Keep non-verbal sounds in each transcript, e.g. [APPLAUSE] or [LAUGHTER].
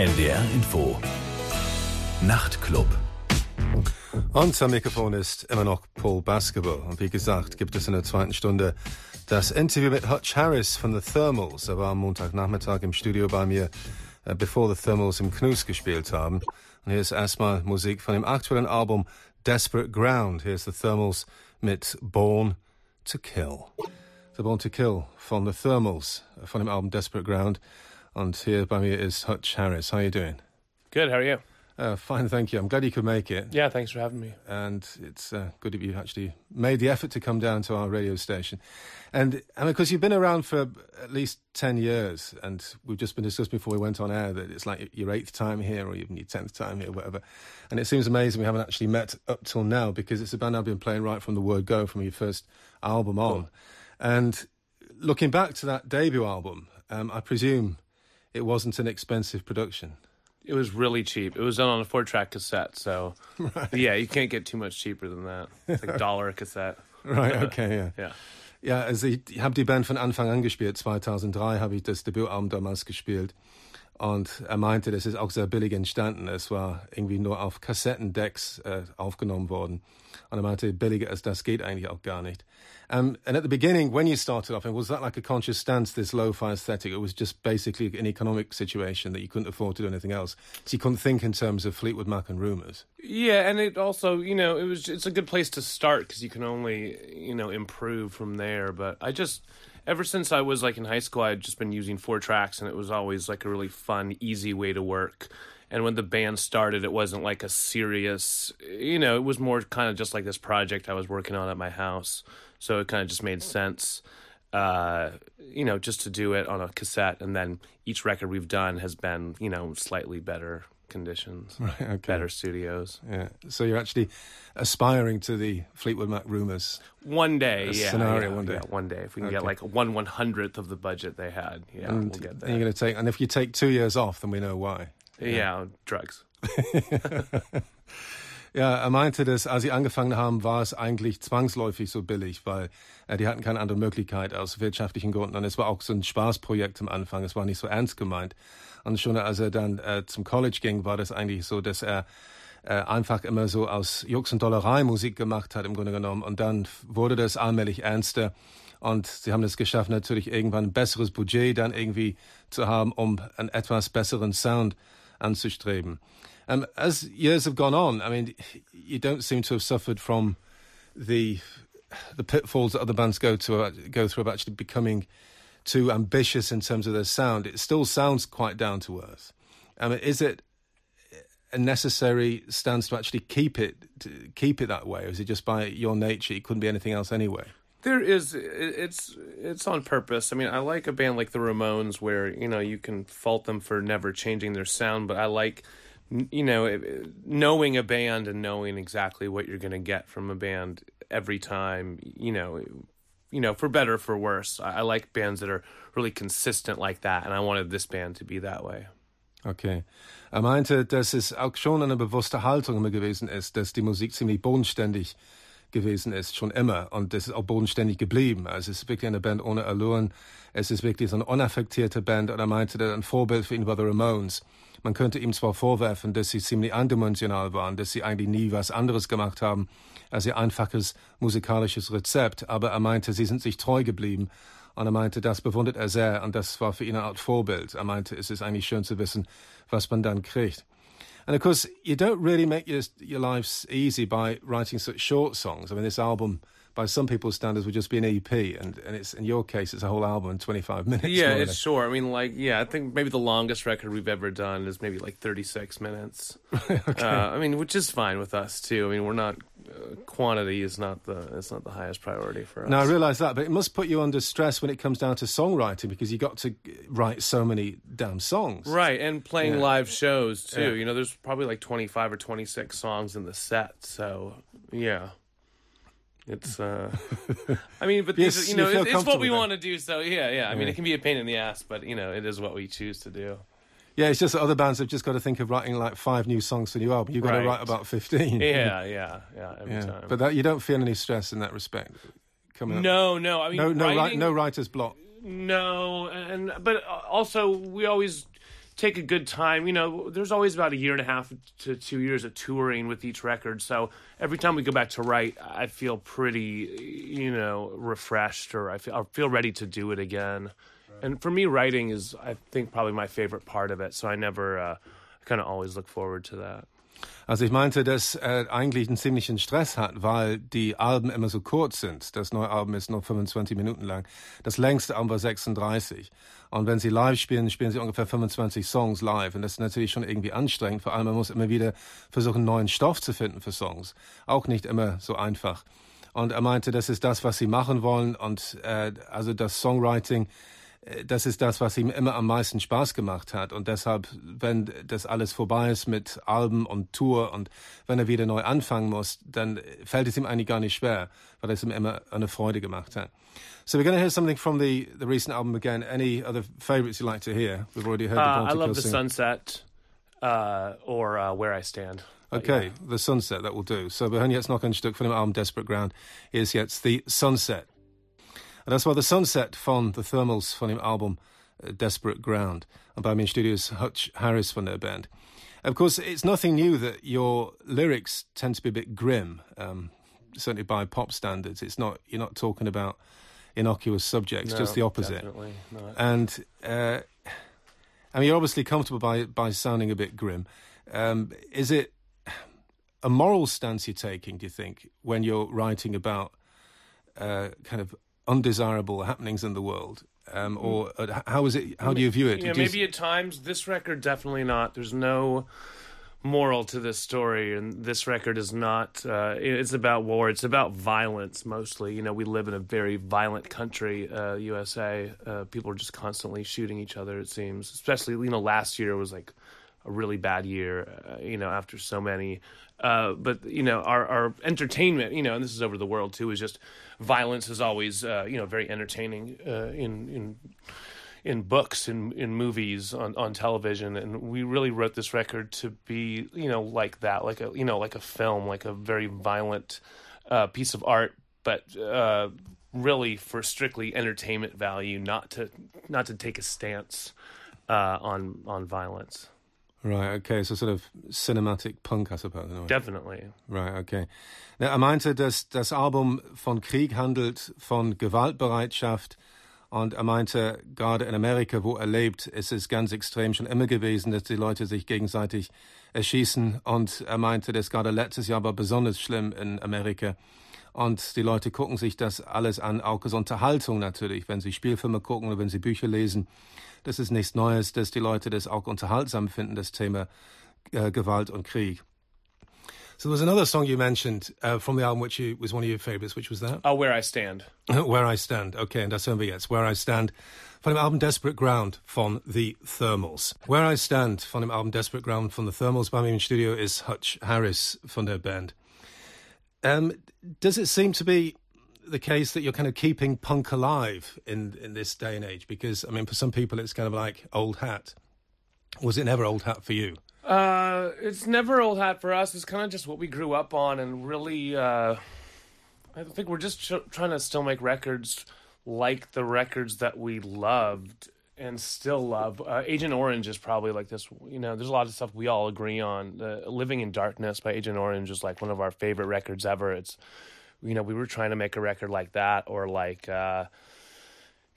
NDR Info. Nachtclub. Am Mikrofon ist immer noch Paul Basketball. Und wie gesagt, gibt es in der zweiten Stunde das Interview mit Hutch Harris von The Thermals. Er war am Montagnachmittag im Studio bei mir, äh, bevor The Thermals im Knus gespielt haben. Und hier ist erstmal Musik von dem aktuellen Album Desperate Ground. Hier ist The Thermals mit Born to Kill. The Born to Kill von The Thermals von dem Album Desperate Ground. Und here bei me ist Hutch Harris. How are you doing? Good. How are you? Uh, fine, thank you. I'm glad you could make it. Yeah, thanks for having me. And it's uh, good that you actually made the effort to come down to our radio station. And I mean, because you've been around for at least 10 years, and we've just been discussing before we went on air that it's like your eighth time here or even your 10th time here, whatever. And it seems amazing we haven't actually met up till now because it's a band I've been playing right from the word go from your first album on. Cool. And looking back to that debut album, um, I presume it wasn't an expensive production. It was really cheap. It was done on a four track cassette, so [LAUGHS] yeah, you can't get too much cheaper than that. It's like a dollar a cassette. [LAUGHS] Right, okay, ja. Yeah. Ja, also ich, ich habe die Band von Anfang an gespielt. 2003 habe ich das Debütalbum damals gespielt. Und er meinte, das ist auch sehr billig entstanden. Es war irgendwie nur auf Kassettendecks äh, aufgenommen worden. Und er meinte, billiger als das geht eigentlich auch gar nicht. Um, and at the beginning, when you started off, was that like a conscious stance, this lo-fi aesthetic? It was just basically an economic situation that you couldn't afford to do anything else. So you couldn't think in terms of Fleetwood Mac and Rumours. Yeah, and it also, you know, it was it's a good place to start because you can only, you know, improve from there. But I just ever since I was like in high school, I'd just been using four tracks, and it was always like a really fun, easy way to work. And when the band started, it wasn't like a serious, you know, it was more kind of just like this project I was working on at my house. So it kind of just made sense, uh, you know, just to do it on a cassette. And then each record we've done has been, you know, slightly better conditions, Right, okay. better studios. Yeah. So you're actually aspiring to the Fleetwood Mac Rumours. One day, yeah, scenario yeah, one day. yeah, one day. If we can get like one one hundredth of the budget they had, yeah, And we'll get there. you're going to take, and if you take two years off, then we know why. yeah, drugs. [LAUGHS] [LAUGHS] Ja, er meinte, dass als sie angefangen haben, war es eigentlich zwangsläufig so billig, weil äh, die hatten keine andere Möglichkeit aus wirtschaftlichen Gründen. Und es war auch so ein Spaßprojekt am Anfang. Es war nicht so ernst gemeint. Und schon als er dann äh, zum College ging, war das eigentlich so, dass er äh, einfach immer so aus Jux und Dollerei Musik gemacht hat, im Grunde genommen. Und dann wurde das allmählich ernster. Und sie haben es geschafft, natürlich irgendwann ein besseres Budget dann irgendwie zu haben, um einen etwas besseren Sound anzustreben. Um, as years have gone on, I mean, you don't seem to have suffered from the the pitfalls that other bands go to uh, go through of actually becoming too ambitious in terms of their sound. It still sounds quite down to earth. I mean, is it a necessary stance to actually keep it to keep it that way, or is it just by your nature? It couldn't be anything else anyway. There is it's it's on purpose. I mean, I like a band like the Ramones where you know you can fault them for never changing their sound, but I like you know knowing a band and knowing exactly what you're going to get from a band every time. You know, you know for better or for worse. I, like bands that are really consistent like that, and I wanted this band to be that way. Okay. Er meinte, dass es auch schon eine bewusste Haltung immer gewesen ist, dass die Musik ziemlich bodenständig gewesen ist, schon immer. Und das ist auch bodenständig geblieben. Also es ist wirklich eine Band ohne Allüren. Es ist wirklich so eine unaffektierte Band. Und er meinte, ein Vorbild für ihn war The Ramones. Man könnte ihm zwar vorwerfen, dass sie ziemlich eindimensional waren, dass sie eigentlich nie was anderes gemacht haben als ihr einfaches musikalisches Rezept. Aber er meinte, sie sind sich treu geblieben. Und er meinte, das bewundert er sehr und das war für ihn eine Art Vorbild. Er meinte, es ist eigentlich schön zu wissen, was man dann kriegt. And of course, you don't really make your, your lives easy by writing such short songs. I mean, this album, by some people's standards, would just be an EP, and, and it's in your case, it's a whole album in 25 minutes. Yeah, it's short. I mean, like, yeah, I think maybe the longest record we've ever done is maybe like 36 minutes. [LAUGHS] uh, I mean, which is fine with us too. I mean, we're not quantity is not the it's not the highest priority for us. Now, I realise that, but it must put you under stress when it comes down to songwriting because you got to write so many damn songs. Right, and playing Yeah. live shows too. Yeah. You know, there's probably like 25 or 26 songs in the set. So, yeah. It's uh I mean, but [LAUGHS] Yes, these, you you know, feel it's, it's what we then. want to do. So, yeah, yeah. I mean, Yeah. it can be a pain in the ass, but you know, it is what we choose to do. Yeah, it's just that other bands have just got to think of writing like five new songs for the new album. You've got to write about 15. Yeah, [LAUGHS] yeah, yeah, every Yeah. time. But that, you don't feel any stress in that respect coming up. no, no. I mean, no, no, writing, no writer's block. No, and but also we always take a good time. You know, there's always about a year and a half to two years of touring with each record. So every time we go back to write, I feel pretty, you know, refreshed or I feel, I feel ready to do it again. And for me, writing is, I think, probably my favorite part of it. So I never, uh, kind of always look forward to that. Also ich meinte, dass er eigentlich einen ziemlichen Stress hat, weil die Alben immer so kurz sind. Das neue Album ist nur 25 Minuten lang. Das längste Album war 36. Und wenn sie live spielen, spielen sie ungefähr 25 Songs live. Und das ist natürlich schon irgendwie anstrengend. Vor allem, man muss immer wieder versuchen, neuen Stoff zu finden für Songs. Auch nicht immer so einfach. Und er meinte, das ist das, was sie machen wollen. Und äh, also das Songwriting äh, das ist das, was ihm immer am meisten Spaß gemacht hat. Und deshalb, wenn das alles vorbei ist mit Alben und Tour und wenn er wieder neu anfangen muss, dann fällt es ihm eigentlich gar nicht schwer, weil es ihm immer eine Freude gemacht hat. So we're going to hear something from the, the recent album again. Any other favorites you'd like to hear? We've already heard uh, the I love The Sunset uh, or uh, Where I Stand. Okay, yeah. The Sunset, that will do. So wir hören jetzt noch ein Stück von dem Album Desperate Ground. Hier ist jetzt The Sunset. And that's why The Sunset von The Thermals von dem Album uh, Desperate Ground. And by me in studios Hutch Harris from their band. Of course, it's nothing new that your lyrics tend to be a bit grim, um, certainly by pop standards. It's not you're not talking about innocuous subjects, no, just the opposite. And uh, I mean, you're obviously comfortable by by sounding a bit grim. Um, is it a moral stance you're taking? Do you think when you're writing about uh, kind of undesirable happenings in the world? Um, mm. or uh, how is it? How do you view it? Yeah, do maybe at times. This record definitely not. There's no moral to this story, and this record is not. Uh, it's about war. It's about violence mostly. You know, we live in a very violent country, uh, USA. Uh, people are just constantly shooting each other. It seems, especially you know, last year was like really bad year. Uh, you know, after so many. Uh, but you know, our our entertainment. You know, and this is over the world too. Is just violence is always uh, you know very entertaining uh, in in in books in in movies on on television and we really wrote this record to be you know like that like a you know like a film like a very violent uh, piece of art but uh, really for strictly entertainment value not to not to take a stance uh, on on violence Right, okay, so sort of cinematic punk, I suppose. Definitely. Right, okay. er meinte, dass das Album von Krieg handelt, von Gewaltbereitschaft. Und er meinte, gerade in Amerika, wo er lebt, ist es ganz extrem schon immer gewesen, dass die Leute sich gegenseitig erschießen. Und er meinte, das gerade letztes Jahr war besonders schlimm in Amerika. Und die Leute gucken sich das alles an, auch als Unterhaltung natürlich, wenn sie Spielfilme gucken oder wenn sie Bücher lesen. Das ist nichts Neues, dass die Leute das auch unterhaltsam finden, das Thema äh, Gewalt und Krieg. So there was another song you mentioned uh, from the album, which you, was one of your favorites. Which was that? Oh, Where I Stand. [LAUGHS] Where I Stand. Okay, and das hören wir jetzt. Where I Stand von dem Album Desperate Ground von The Thermals. Where I Stand von dem Album Desperate Ground von The Thermals. Bei mir im Studio is Hutch Harris von der Band. Um, does it seem to be the case that you're kind of keeping punk alive in in this day and age? Because I mean, for some people, it's kind of like old hat. Was it never old hat for you? Uh, it's never old hat for us. It's kind of just what we grew up on, and really, uh, I think we're just ch- trying to still make records like the records that we loved and still love. Uh, Agent Orange is probably like this. You know, there's a lot of stuff we all agree on. Uh, Living in Darkness by Agent Orange is like one of our favorite records ever. It's you know, we were trying to make a record like that or like, uh,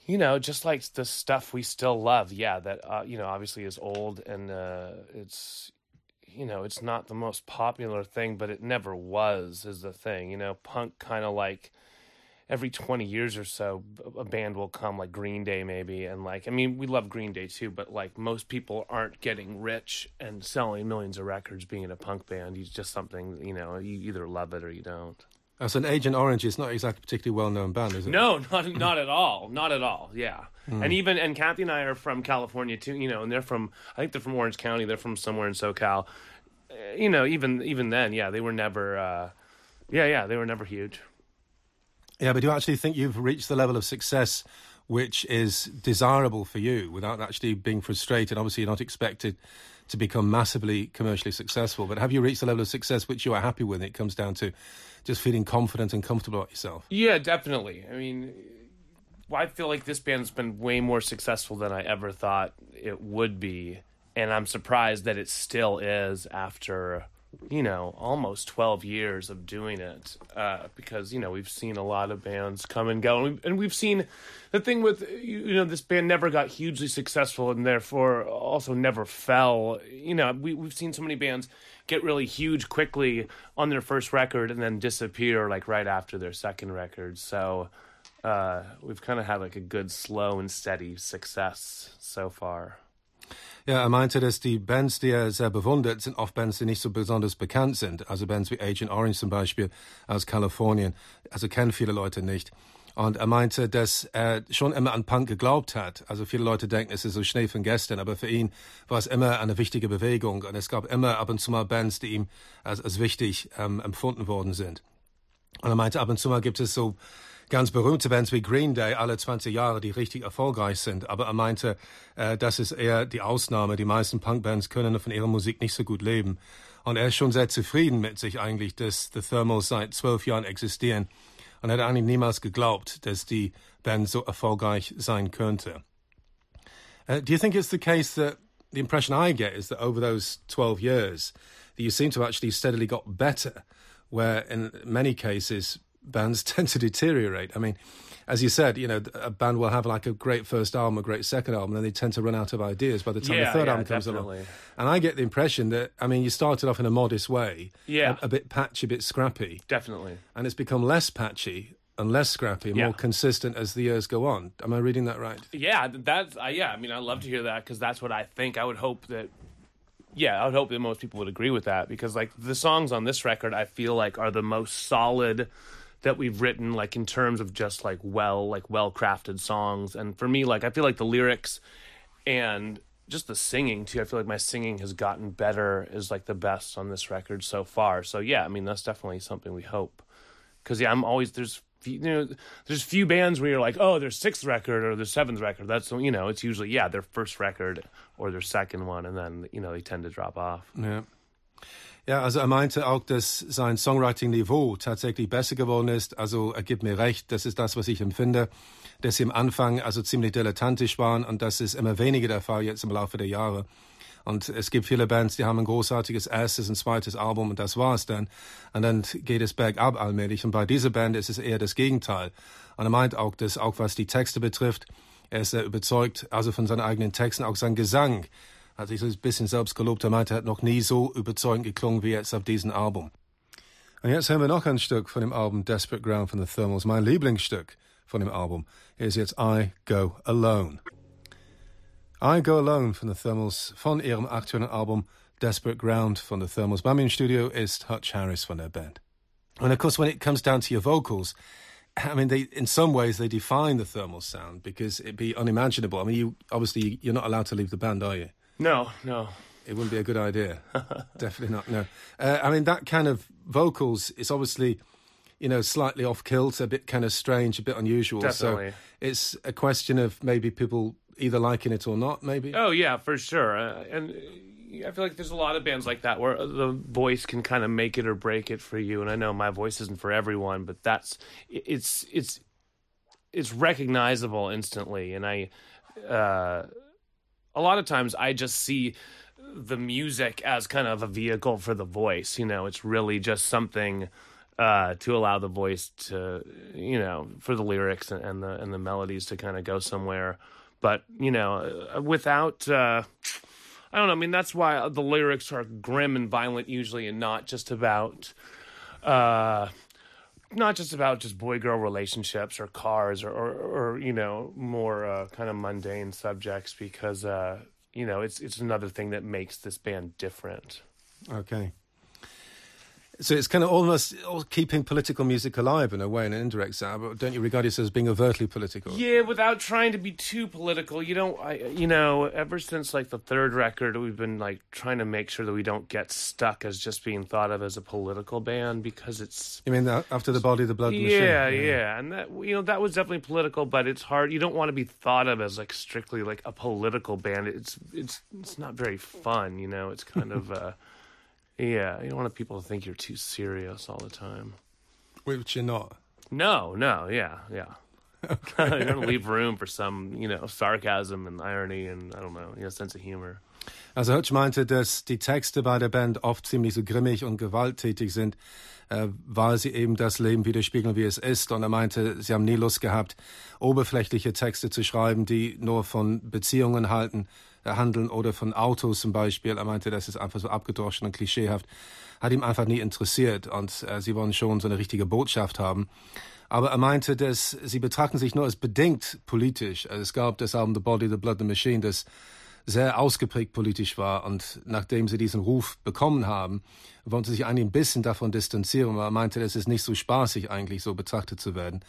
you know, just like the stuff we still love. Yeah, that, uh, you know, obviously is old and uh, it's, you know, it's not the most popular thing, but it never was, is the thing. You know, punk kind of like every 20 years or so a band will come like green day maybe and like i mean we love green day too but like most people aren't getting rich and selling millions of records being in a punk band it's just something you know you either love it or you don't as an Agent Orange is not exactly a particularly well known band, is it? No, not [CLEARS THROAT] not at all. Not at all. Yeah. Mm. And even and Kathy and I are from California too, you know, and they're from I think they're from Orange County, they're from somewhere in SoCal. Uh, you know, even even then, yeah, they were never uh, yeah, yeah, they were never huge. Yeah, but do you actually think you've reached the level of success which is desirable for you without actually being frustrated? Obviously, you're not expected to become massively commercially successful, but have you reached the level of success which you are happy with? It comes down to just feeling confident and comfortable about yourself. Yeah, definitely. I mean, I feel like this band's been way more successful than I ever thought it would be. and I'm surprised that it still is after you know almost 12 years of doing it uh, because you know we've seen a lot of bands come and go. And we've, and we've seen the thing with you know this band never got hugely successful and therefore also never fell. You know we, we've seen so many bands get really huge quickly on their first record and then disappear like right after their second record. So uh, we've kind of had like a good slow and steady success so far Ja, er meinte, dass die Bands, die er sehr bewundert, sind oft Bands, die nicht so besonders bekannt sind. Also Bands wie Agent Orange zum Beispiel aus Kalifornien. Also kennen viele Leute nicht. Und er meinte, dass er schon immer an Punk geglaubt hat. Also viele Leute denken, es ist so Schnee von gestern, aber für ihn war es immer eine wichtige Bewegung. Und es gab immer ab und zu mal Bands, die ihm als, als wichtig ähm, empfunden worden sind. Und er meinte, ab und zu mal gibt es so ganz berühmte Bands wie Green Day alle 20 Jahre, die richtig erfolgreich sind. Aber er meinte, äh, das ist eher die Ausnahme. Die meisten Punkbands können von ihrer Musik nicht so gut leben. Und er ist schon sehr zufrieden mit sich eigentlich, dass The Thermals seit zwölf Jahren existieren. Und er hat eigentlich niemals geglaubt, dass die Band so erfolgreich sein könnte. Uh, do you think it's the case that the impression I get is that over those 12 years, that you seem to have actually steadily got better, where in many cases bands [LAUGHS] tend to deteriorate. I mean, as you said, you know, a band will have like a great first album, a great second album, and then they tend to run out of ideas by the time Yeah, the third yeah, album comes definitely. along. And I get the impression that, I mean, you started off in a modest way, Yeah. a, a bit patchy, a bit scrappy, definitely and it's become less patchy and less scrappy, and Yeah. more consistent as the years go on. Am I reading that right? Yeah, that's uh, yeah. I mean, I love to hear that because that's what I think. I would hope that. Yeah, I would hope that most people would agree with that because like the songs on this record, I feel like are the most solid that we've written, like in terms of just like well, like well crafted songs. And for me, like I feel like the lyrics and just the singing too. I feel like my singing has gotten better, is like the best on this record so far. So yeah, I mean that's definitely something we hope. Because yeah, I'm always there's you know there's few bands where you're like oh their sixth record or their seventh record. That's you know it's usually yeah their first record or their second one, and then you know they tend to drop off. Ja. Ja, also er meinte auch, dass sein Songwriting-Niveau tatsächlich besser geworden ist. Also er gibt mir recht, das ist das, was ich empfinde, dass sie am Anfang also ziemlich dilettantisch waren und das ist immer weniger der Fall jetzt im Laufe der Jahre. Und es gibt viele Bands, die haben ein großartiges erstes und zweites Album und das war's dann. Und dann geht es bergab allmählich. Und bei dieser Band ist es eher das Gegenteil. Und er meint auch, dass auch was die Texte betrifft, er ist sehr überzeugt, also von seinen eigenen Texten, auch sein Gesang hat sich so ein bisschen selbst gelobt. Er meinte, er hat noch nie so überzeugend geklungen wie jetzt auf diesem Album. Und jetzt hören wir noch ein Stück von dem Album Desperate Ground von The Thermals, mein Lieblingsstück von dem Album. Ist jetzt I Go Alone. I Go Alone von The Thermals von ihrem aktuellen Album Desperate Ground von The Thermals. Bei mir im Studio ist Hutch Harris von der Band. And of course, when it comes down to your vocals, I mean, they in some ways they define the thermal sound because it'd be unimaginable. I mean, you obviously you're not allowed to leave the band, are you? No, no. It wouldn't be a good idea. [LAUGHS] Definitely not. No. Uh, I mean, that kind of vocals is obviously, you know, slightly off kilter, a bit kind of strange, a bit unusual. Definitely. So it's a question of maybe people either liking it or not. Maybe. Oh yeah, for sure. Uh, and uh, I feel like there's a lot of bands like that where the voice can kind of make it or break it for you. And I know my voice isn't for everyone, but that's it's it's it's recognizable instantly. And I uh, a lot of times I just see the music as kind of a vehicle for the voice. You know, it's really just something uh, to allow the voice to, you know, for the lyrics and, and the and the melodies to kind of go somewhere. But you know, uh, without, uh, I don't know. I mean, that's why the lyrics are grim and violent usually, and not just about. Uh, not just about just boy girl relationships or cars or, or, or you know more uh, kind of mundane subjects because uh, you know it's it's another thing that makes this band different. Okay. So it's kind of almost keeping political music alive in a way, in an indirect sense. But don't you regard yourself as being overtly political? Yeah, without trying to be too political. You don't, I, you know, ever since like the third record, we've been like trying to make sure that we don't get stuck as just being thought of as a political band because it's You mean after the body, the blood, the yeah, machine? yeah, and that you know that was definitely political, but it's hard. You don't want to be thought of as like strictly like a political band. It's it's it's not very fun. You know, it's kind of uh, yeah. You don't want people to think you're too serious all the time. Which you're not. No, no, yeah, yeah. Okay. [LAUGHS] you don't leave room for some, you know, sarcasm and irony and I don't know, you know, sense of humor. Also Hutch meinte, dass die Texte bei der Band oft ziemlich so grimmig und gewalttätig sind, äh, weil sie eben das Leben widerspiegeln, wie es ist. Und er meinte, sie haben nie Lust gehabt, oberflächliche Texte zu schreiben, die nur von Beziehungen halten, handeln oder von Autos zum Beispiel. Er meinte, das ist einfach so abgedroschen und klischeehaft. Hat ihm einfach nie interessiert und äh, sie wollen schon so eine richtige Botschaft haben. Aber er meinte, dass sie betrachten sich nur als bedingt politisch. Also es gab das Album The Body, The Blood, The Machine, das sehr ausgeprägt politisch war. Und nachdem sie diesen Ruf bekommen haben, wollten sie sich eigentlich ein bisschen davon distanzieren. Aber er meinte, es ist nicht so spaßig eigentlich so betrachtet zu werden.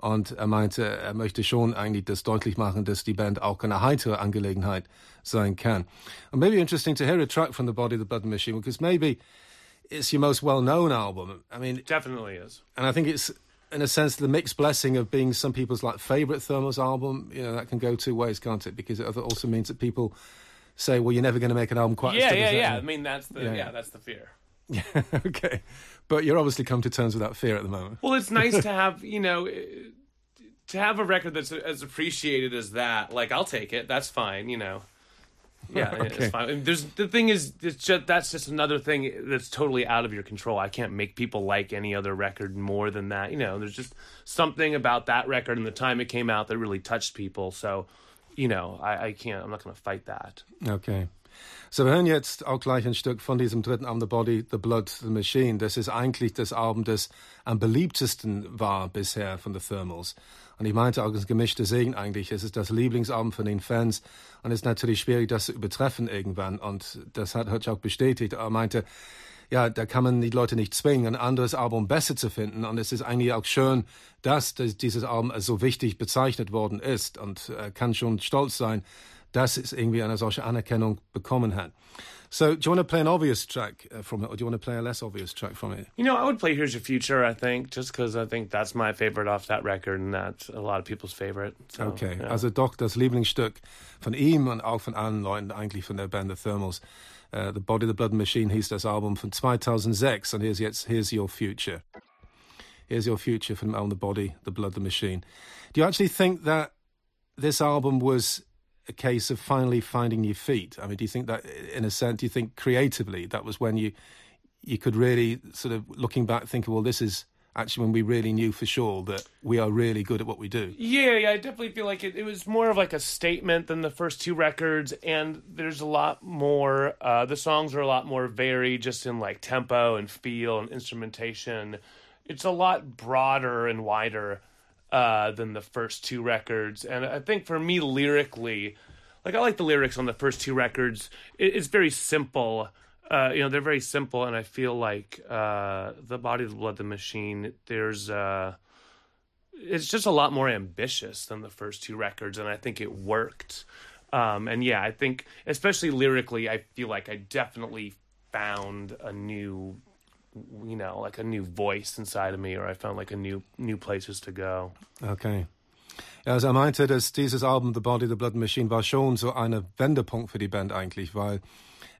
Und er meinte, er möchte schon eigentlich das deutlich machen, dass die Band auch eine heitere Angelegenheit sein kann. And maybe interesting to hear a track from The Body, of The Blood, Machine, because maybe it's your most well-known album. I mean, it definitely is. And I think it's in a sense, the mixed blessing of being some people's like favorite Thermals album, you know, that can go two ways, can't it? Because it also means that people say, "Well, you're never going to make an album quite." Yeah, as yeah, as yeah. I mean, that's the yeah, yeah, that's the fear. Yeah, [LAUGHS] okay, but you're obviously come to terms with that fear at the moment. Well, it's nice to [LAUGHS] have you know eh, to have a record that's as appreciated as that. Like, I'll take it. That's fine. You know. Yeah, [LAUGHS] okay. it's fine. And there's the thing is, it's just that's just another thing that's totally out of your control. I can't make people like any other record more than that. You know, there's just something about that record and the time it came out that really touched people. So, you know, I, I can't. I'm not going to fight that. Okay. So, wir hören jetzt auch gleich ein Stück von diesem dritten Album, The Body, The Blood, The Machine. Das ist eigentlich das Album, das am beliebtesten war bisher von The Thermals. Und ich meinte auch, es ist gemischte Segen eigentlich. Es ist das Lieblingsalbum von den Fans. Und es ist natürlich schwierig, das zu übertreffen irgendwann. Und das hat Hutch auch bestätigt. Er meinte, ja, da kann man die Leute nicht zwingen, ein anderes Album besser zu finden. Und es ist eigentlich auch schön, dass dieses Album so wichtig bezeichnet worden ist. Und er kann schon stolz sein, dass es irgendwie eine solche Anerkennung bekommen hat. So, do you want to play an obvious track uh, from it, or do you want to play a less obvious track from it? You know, I would play "Here's Your Future." I think just because I think that's my favorite off that record, and that's a lot of people's favorite. So, okay, yeah. also doch das Lieblingsstück von ihm und auch von allen Leuten eigentlich von der Band The Thermals. Uh, the Body, the Blood Machine hieß das Album von 2006 und here's jetzt Here's Your Future. Here's Your Future from album The Body, the Blood, the Machine. Do you actually think that this album was a case of finally finding your feet? I mean, do you think that, in a sense, do you think creatively that was when you you could really sort of looking back think, well, this is actually when we really knew for sure that we are really good at what we do. Yeah, yeah, I definitely feel like it, it was more of like a statement than the first two records, and there's a lot more. Uh, the songs are a lot more varied, just in like tempo and feel and instrumentation. It's a lot broader and wider uh, than the first two records. And I think for me, lyrically, like I like the lyrics on the first two records. It, it's very simple. Uh, you know, they're very simple, and I feel like uh, the body, the blood, the machine. There's, uh, it's just a lot more ambitious than the first two records, and I think it worked. Um, and yeah, I think, especially lyrically, I feel like I definitely found a new you know, like a new voice inside of me, or I found like a new new places to go. Okay. Also er meinte, dass dieses Album The Body, The Blood Machine war schon so ein Wendepunkt für die Band eigentlich, weil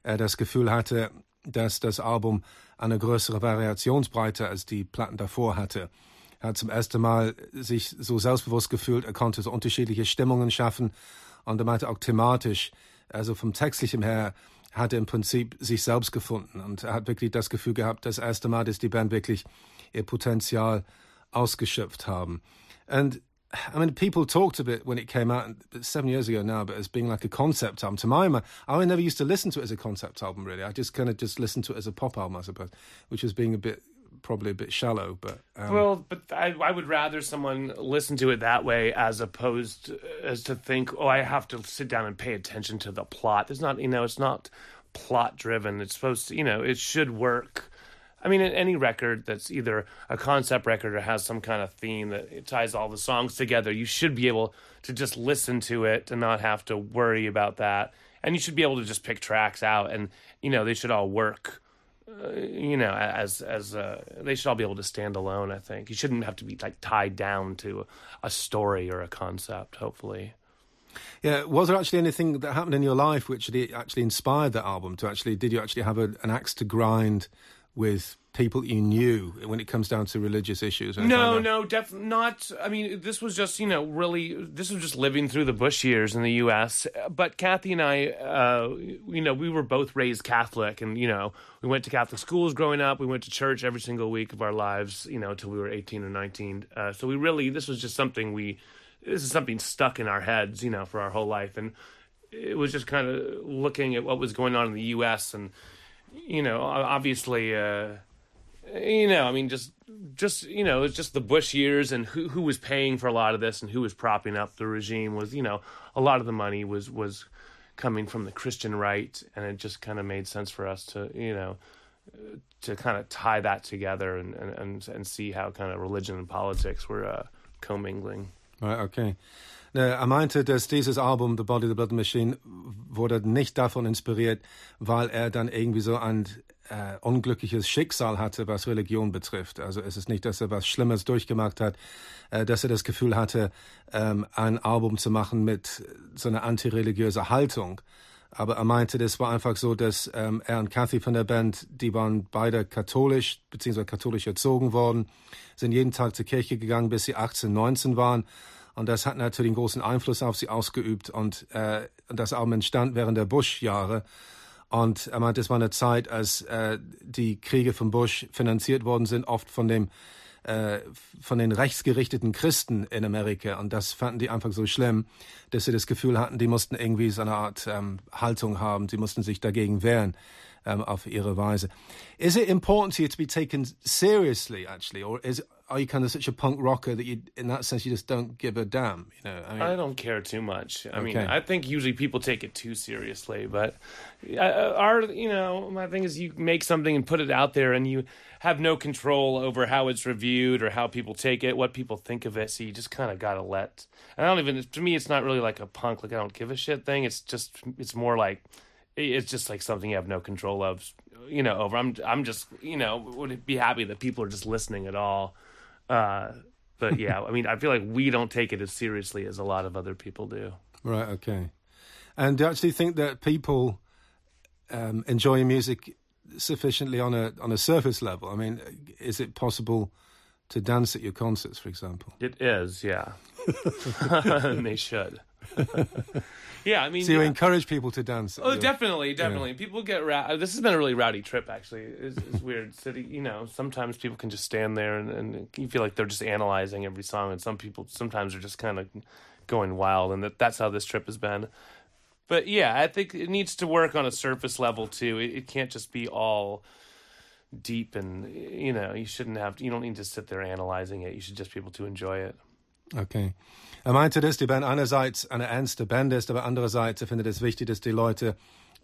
er das Gefühl hatte, dass das Album eine größere Variationsbreite als die Platten davor hatte. Er hat zum ersten Mal sich so selbstbewusst gefühlt, er konnte so unterschiedliche Stimmungen schaffen und er meinte auch thematisch, also vom Textlichen her, hat er im Prinzip sich selbst gefunden und er hat wirklich das Gefühl gehabt, das erste Mal, dass die Band wirklich ihr Potenzial ausgeschöpft haben. And I mean, people talked a bit when it came out seven years ago now, but as being like a concept album. To my mind, I never used to listen to it as a concept album. Really, I just kind of just listened to it as a pop album, I suppose, which was being a bit probably a bit shallow. But um, well, but I, I would rather someone listen to it that way as opposed as to think, oh, I have to sit down and pay attention to the plot. It's not, you know, it's not plot driven. It's supposed to, you know, it should work I mean, any record that's either a concept record or has some kind of theme that it ties all the songs together, you should be able to just listen to it and not have to worry about that. And you should be able to just pick tracks out, and you know they should all work. Uh, you know, as as uh, they should all be able to stand alone. I think you shouldn't have to be like tied down to a story or a concept. Hopefully. Yeah, was there actually anything that happened in your life which actually inspired that album? To actually, did you actually have a, an axe to grind with people you knew when it comes down to religious issues? No, no, definitely not. I mean, this was just you know really this was just living through the Bush years in the U.S. But Kathy and I, uh, you know, we were both raised Catholic, and you know, we went to Catholic schools growing up. We went to church every single week of our lives, you know, until we were eighteen or nineteen. Uh, so we really this was just something we this is something stuck in our heads, you know, for our whole life, and it was just kind of looking at what was going on in the U.S. and you know, obviously. Uh, you know, I mean, just just you know, it's just the Bush years and who who was paying for a lot of this and who was propping up the regime was you know a lot of the money was was coming from the Christian right, and it just kind of made sense for us to you know to kind of tie that together and and and and see how kind of religion and politics were uh, commingling. Right. Okay. Er meinte, dass dieses Album The Body, The Blood Machine wurde nicht davon inspiriert, weil er dann irgendwie so ein äh, unglückliches Schicksal hatte, was Religion betrifft. Also es ist nicht, dass er was Schlimmes durchgemacht hat, äh, dass er das Gefühl hatte, ähm, ein Album zu machen mit so einer antireligiösen Haltung. Aber er meinte, das war einfach so, dass ähm, er und Kathy von der Band, die waren beide katholisch, beziehungsweise katholisch erzogen worden, sind jeden Tag zur Kirche gegangen, bis sie 18, 19 waren. Und das hat natürlich einen großen Einfluss auf sie ausgeübt. Und äh, das Album entstand während der Bush-Jahre. Und er meinte, es war eine Zeit, als äh, die Kriege von Bush finanziert worden sind, oft von dem äh, von den rechtsgerichteten Christen in Amerika. Und das fanden die einfach so schlimm, dass sie das Gefühl hatten, die mussten irgendwie so eine Art ähm, Haltung haben, sie mussten sich dagegen wehren um, auf ihre Weise. Is it important to you to be taken seriously, actually, or is are you kind of such a punk rocker that you, in that sense, you just don't give a damn? You know, I, mean, I don't care too much. I okay. mean, I think usually people take it too seriously, but uh, our, you know, my thing is you make something and put it out there, and you have no control over how it's reviewed or how people take it, what people think of it. So you just kind of gotta let. And I don't even. To me, it's not really like a punk, like I don't give a shit thing. It's just, it's more like it's just like something you have no control of you know over i'm i'm just you know would be happy that people are just listening at all uh but [LAUGHS] yeah i mean i feel like we don't take it as seriously as a lot of other people do. Right okay. And do you actually think that people um enjoy music sufficiently on a on a surface level? I mean is it possible to dance at your concerts for example? It is yeah. And [LAUGHS] they should [LAUGHS] yeah, I mean, so you yeah. encourage people to dance. Oh, definitely, definitely. Yeah. People get ra- uh, this has been a really rowdy trip. Actually, it's, it's weird. [LAUGHS] City, you know, sometimes people can just stand there and, and you feel like they're just analyzing every song, and some people sometimes are just kind of going wild, and that, that's how this trip has been. But yeah, I think it needs to work on a surface level too. It, it can't just be all deep and you know you shouldn't have you don't need to sit there analyzing it you should just be able to enjoy it okay Er meinte, dass die Band einerseits eine ernste Band ist, aber andererseits er findet es wichtig, dass die Leute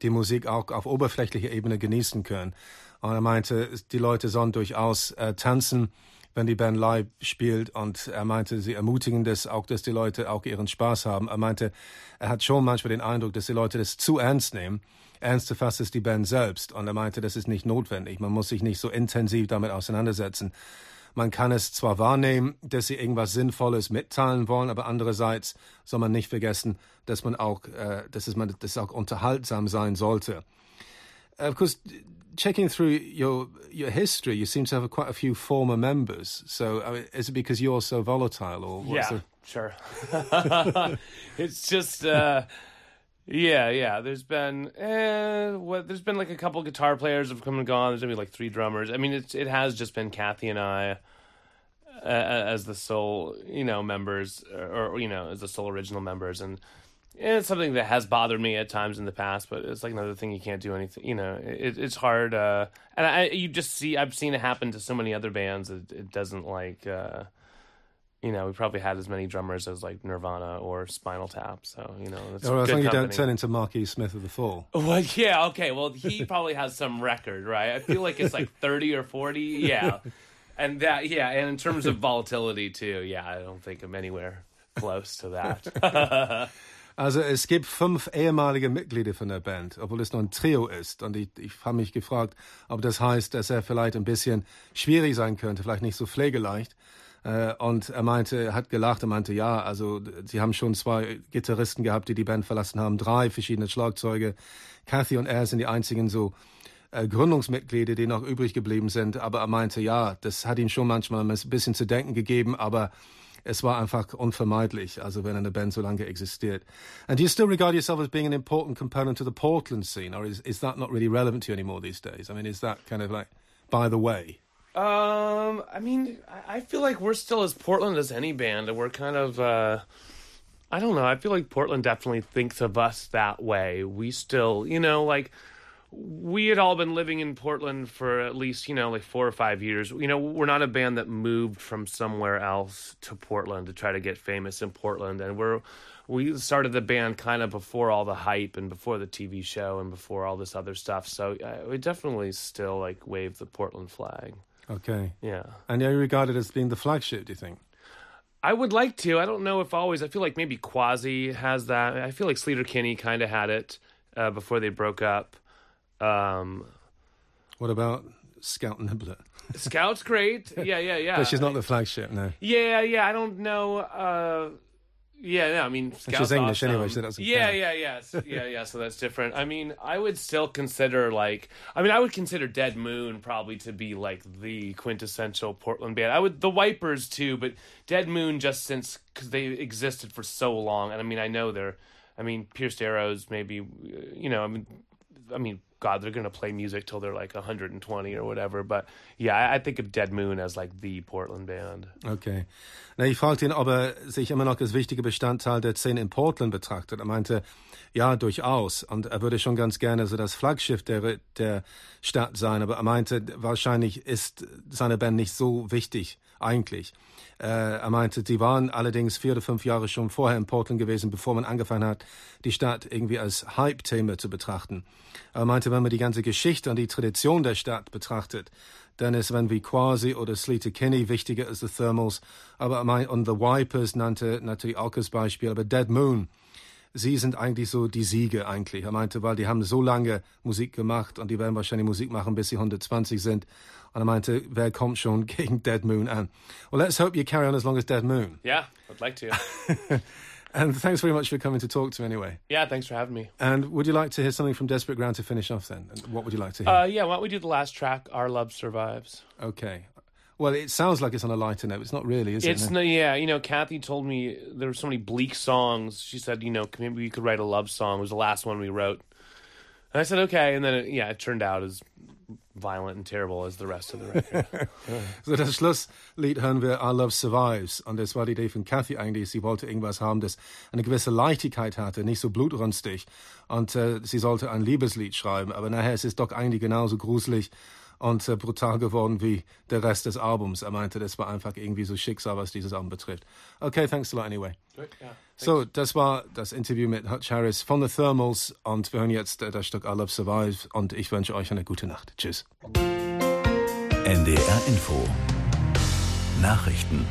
die Musik auch auf oberflächlicher Ebene genießen können. Und er meinte, die Leute sollen durchaus äh, tanzen, wenn die Band live spielt. Und er meinte, sie ermutigen das auch, dass die Leute auch ihren Spaß haben. Er meinte, er hat schon manchmal den Eindruck, dass die Leute das zu ernst nehmen. Ernster fasst es die Band selbst. Und er meinte, das ist nicht notwendig. Man muss sich nicht so intensiv damit auseinandersetzen. Man kann es zwar wahrnehmen, dass sie irgendwas Sinnvolles mitteilen wollen, aber andererseits soll man nicht vergessen, dass man auch, äh, dass es man, dass auch unterhaltsam sein sollte. Of course, checking through your your history, you seem to have quite a few former members. So, I mean, is it because you're so volatile, or yeah, there... sure. [LAUGHS] it's just. Uh, Yeah, yeah. There's been eh, what? There's been like a couple guitar players have come and gone. There's gonna be like three drummers. I mean, it's it has just been Kathy and I uh, as the sole, you know, members, or, or, you know, as the sole original members, and, it's something that has bothered me at times in the past. But it's like another thing you can't do anything. You know, it, it's hard. Uh, and I, you just see, I've seen it happen to so many other bands. It, it doesn't like. Uh, you know, we probably had as many drummers as like Nirvana or Spinal Tap. So you know, it's or as long you don't turn into Marky Smith of the Fall. [LAUGHS] Well, yeah, okay. Well, he [LAUGHS] probably has some record, right? I feel like it's like [LAUGHS] thirty or forty. Yeah, and that, yeah, and in terms of volatility too, yeah, I don't think I'm anywhere close to that. Also es gibt fünf ehemalige Mitglieder von der Band, obwohl es noch ein Trio ist. Und ich, ich habe mich gefragt, ob das heißt, dass er vielleicht ein bisschen schwierig sein könnte, vielleicht nicht so pflegeleicht. Äh, und er meinte, hat gelacht, er meinte, ja, also sie haben schon zwei Gitarristen gehabt, die die Band verlassen haben, drei verschiedene Schlagzeuge. Kathy und er sind die einzigen so äh, Gründungsmitglieder, die noch übrig geblieben sind. Aber er meinte, ja, das hat ihm schon manchmal ein bisschen zu denken gegeben, aber es war einfach unvermeidlich, also wenn eine Band so lange existiert. And do you still regard yourself as being an important component to the Portland scene, or is, is that not really relevant to you anymore these days? I mean, is that kind of like by the way? Um, I mean, I feel like we're still as Portland as any band, and we're kind of, uh, I don't know. I feel like Portland definitely thinks of us that way. We still, you know, like we had all been living in Portland for at least, you know, like four or five years. You know, we're not a band that moved from somewhere else to Portland to try to get famous in Portland. And we're, we started the band kind of before all the hype and before the TV show and before all this other stuff. So uh, we definitely still like wave the Portland flag. Okay. Yeah. And are you regard it as being the flagship, do you think? I would like to. I don't know if always. I feel like maybe Quasi has that. I feel like Sleater-Kinney kind of had it uh, before they broke up. Um, what about Scout Niblett? Scout's great. [LAUGHS] Yeah, yeah, yeah. but she's not the flagship, no. Yeah, yeah. I don't know. Uh, yeah, no, I mean, Scout's she's English awesome. anyway, so that doesn't Yeah, yeah, yeah, [LAUGHS] yeah, yeah. So that's different. I mean, I would still consider like, I mean, I would consider Dead Moon probably to be like the quintessential Portland band. I would the Wipers too, but Dead Moon just since because they existed for so long, and I mean, I know they're, I mean, Pierced Arrows maybe, uh, you know, I mean, I mean, God, they're gonna play music till they're like 120 or whatever. But yeah, I, think of Dead Moon as like the Portland band. Okay. Na, ich fragte ihn, ob er sich immer noch als wichtiger Bestandteil der Szene in Portland betrachtet. Er meinte, ja, durchaus. Und er würde schon ganz gerne so das Flaggschiff der, der Stadt sein. Aber er meinte, wahrscheinlich ist seine Band nicht so wichtig, eigentlich. Äh, er meinte, die waren allerdings vier oder fünf Jahre schon vorher in Portland gewesen, bevor man angefangen hat, die Stadt irgendwie als Hype-Thema zu betrachten. Er meinte, wenn man die ganze Geschichte und die Tradition der Stadt betrachtet, dann ist wenn wie Quasi oder Sleater-Kinney wichtiger als The Thermals. Aber er meint, und The Wipers nannte natürlich auch als Beispiel, aber Dead Moon, sie sind eigentlich so die Siege eigentlich. Er meinte, weil die haben so lange Musik gemacht und die werden wahrscheinlich Musik machen, bis sie 120 sind. Und er meinte, wer kommt schon [LAUGHS] gegen Dead Moon an? Well, let's hope you carry on as long as Dead Moon. Yeah, I'd like to. [LAUGHS] And thanks very much for coming to talk to me anyway. yeah, thanks for having me. And would you like to hear something from Desperate Ground to finish off then? And what would you like to hear? Uh, yeah, why don't we do the last track, Our Love Survives? okay. Well, it sounds like it's on a lighter note. It's not really, is It's it? no, yeah, you know, Kathy told me there were so many bleak songs. She said, you know, maybe we could write a love song. It was the last one we wrote. And I said, okay. And then, it, yeah, it turned out as violent and terrible as the rest of the record. [LAUGHS] [LAUGHS] So das Schlusslied hören wir Our Love Survives. Und das war die Idee von Kathy eigentlich. Sie wollte irgendwas haben, das eine gewisse Leichtigkeit hatte, nicht so blutrünstig. Und äh, sie sollte ein Liebeslied schreiben. Aber nachher ist es doch eigentlich genauso gruselig und äh, brutal geworden wie der Rest des Albums. Er meinte, das war einfach irgendwie so Schicksal, was dieses Album betrifft. Okay, thanks a lot anyway. yeah. So, das war das Interview mit Hutch Harris von The Thermals. Und wir hören jetzt äh, das Stück I Love Survives. Und ich wünsche euch eine gute Nacht. Tschüss. NDR Info Nachrichten